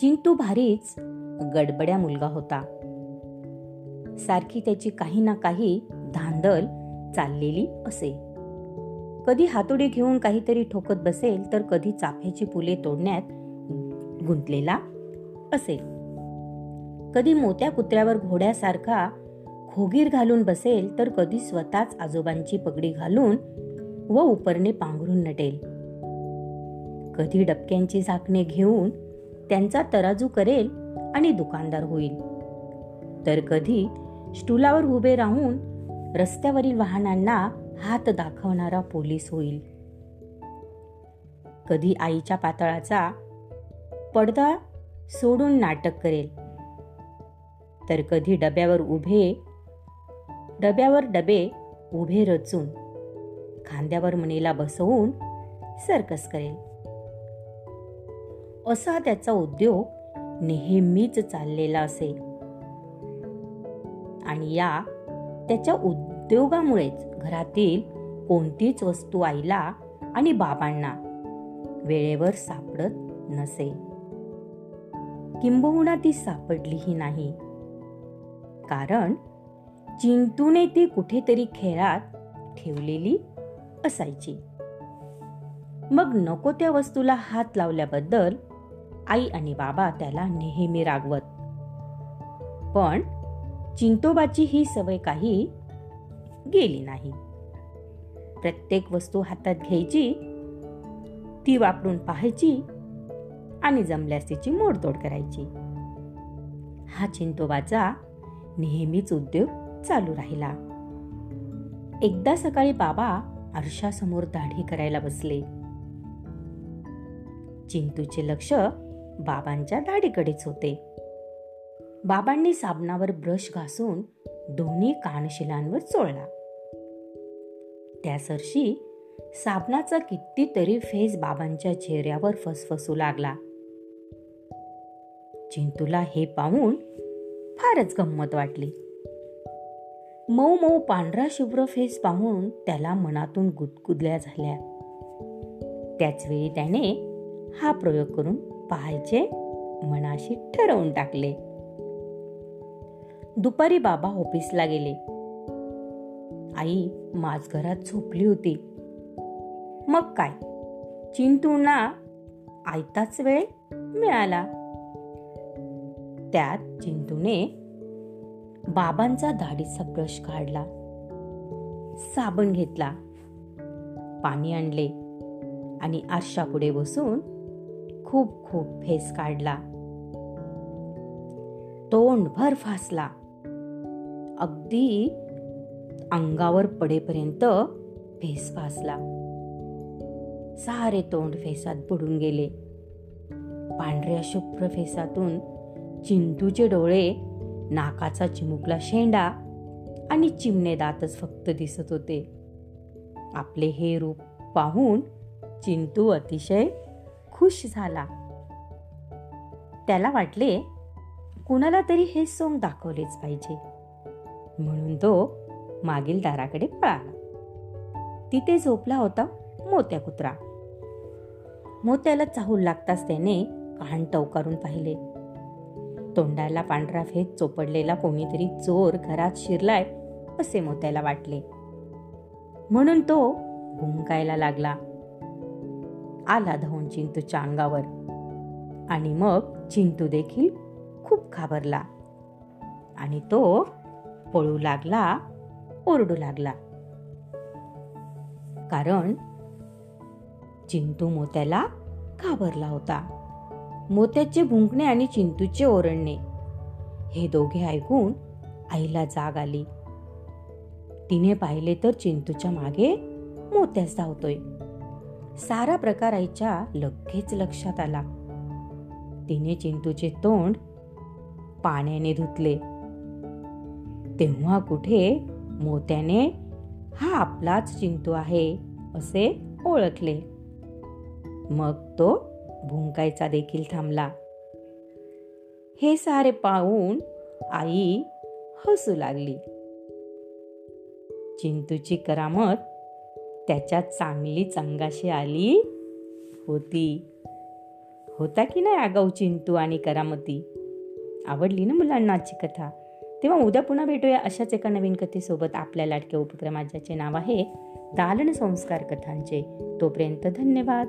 चिंटू भारीच गडबड्या मुलगा होता. सारखी त्याची काही ना काही धांदल चाललेली असे. कधी हातोडी घेऊन काहीतरी ठोकत बसेल तर कधी चाफ्याची फुले तोडण्यात गुंतलेला असेल कधी मोत्या कुत्र्यावर घोड्यासारखा खोगीर घालून बसेल तर कधी स्वतःच आजोबांची पगडी घालून व उपरणे पांघरून नटेल. कधी डबक्यांची झाकणे घेऊन त्यांचा तराजू करेल आणि दुकानदार होईल. तर कधी स्टुलावर उभे राहून रस्त्यावरील वाहनांना हात दाखवणारा पोलीस होईल. कधी आईच्या पातळाचा पडदा सोडून नाटक करेल. तर कधी डब्यावर उभे डब्यावर डबे उभे रचून खांद्यावर मणीला बसवून सर्कस करेल. असा त्याचा उद्योग नेहमीच चाललेला असे आणि या त्याच्या उद्योगामुळेच घरातील कोणतीच वस्तू आईला आणि बाबांना वेळेवर सापडत नसे. किंबहुना ती सापडलीही नाही. कारण चिंतूने ती कुठेतरी खेळात ठेवलेली असायची. मग नको त्या वस्तूला हात लावल्याबद्दल आई आणि बाबा त्याला नेहमी रागवत. पण चिंतोबाची ही सवय काही गेली नाही. प्रत्येक वस्तू हातात घ्यायची ती वापरून पाहायची आणि जमल्यास तिची मोडतोड करायची. हा चिंतोबाचा नेहमीच उद्योग चालू राहिला. एकदा सकाळी बाबा आरशासमोर दाढी करायला बसले. चिंतूचे लक्ष बाबांच्या दाढीकडेच होते. बाबांनी साबणावर ब्रश घासून दोन्ही कानशिलांवर चोळला. त्या सरशी साबणाचा कितीतरी फेस बाबांच्या चेहऱ्यावर फसफसू लागला. चिंतूला हे पाहून फारच गंमत वाटली. मऊ मऊ पांढरा शुभ्र फेस पाहून त्याला मनातून गुदगुदल्या झाल्या. त्याच वेळी त्याने हा प्रयोग करून पाहायचे मनाशी ठरवून टाकले. दुपारी बाबा ऑफिसला गेले. आई माझ घरात झोपली होती. मग काय? चिंतूना आयताच वेळ मिळाला. त्यात चिंतूने बाबांचा दाढीचा ब्रश काढला. साबण घेतला. पाणी आणले. आणि आरशापुढे बसून खूप खूप फेस काढला. तोंडभर फासला. अगदी अंगावर पडेपर्यंत फेस फासला. सारे तोंड फेसात बुडून गेले. पांढऱ्या शुभ्र फेसातून चिंतूचे डोळे नाकाचा चिमुकला शेंडा आणि चिमणे दातच फक्त दिसत होते. आपले हे रूप पाहून चिंतू अतिशय खुश झाला. त्याला वाटले कुणाला तरी हे सोंग दाखवलेच पाहिजे. म्हणून तो मागील दाराकडे पळाला. तिथे झोपला होता मोत्या कुत्रा. मोत्याला चाहूल लागताच त्याने कान टवकारून पाहिले. तोंडाला पांढरा फेत चोपडलेला कोणीतरी चोर घरात शिरलाय असे मोत्याला वाटले. म्हणून तो भुंकायला लागला. आला धावून चिंतूच्या अंगावर आणि मग चिंतू देखील खूप घाबरला. आणि तो पळू लागला ओरडू लागला. कारण चिंतू मोत्याला घाबरला होता. मोत्याचे भुंकणे आणि चिंतूचे ओरडणे हे दोघे ऐकून आईला जाग आली. तिने पाहिले तर चिंतूच्या मागे मोत्याच धावतोय. सारा प्रकार आईच्या लगेच लक्षात आला. तिने चिंतूचे तोंड पाण्याने धुतले. तेव्हा कुठे मोत्याने हा आपलाच चिंतू आहे असे ओळखले. मग तो भुंकायचा देखील थांबला. हे सारे पाहून आई हसू लागली. चिंतूची करामत त्याच्या चांगली अंगाशी आली होती. होता की नाही आगाऊ चिंतू आणि करामती? आवडली ना मुलांना आजची कथा? तेव्हा उद्या पुन्हा भेटूया अशाच एका नवीन कथेसोबत. आपल्या लाडक्या उपक्रमात ज्याचे नाव आहे दालन संस्कार कथांचे. तोपर्यंत धन्यवाद.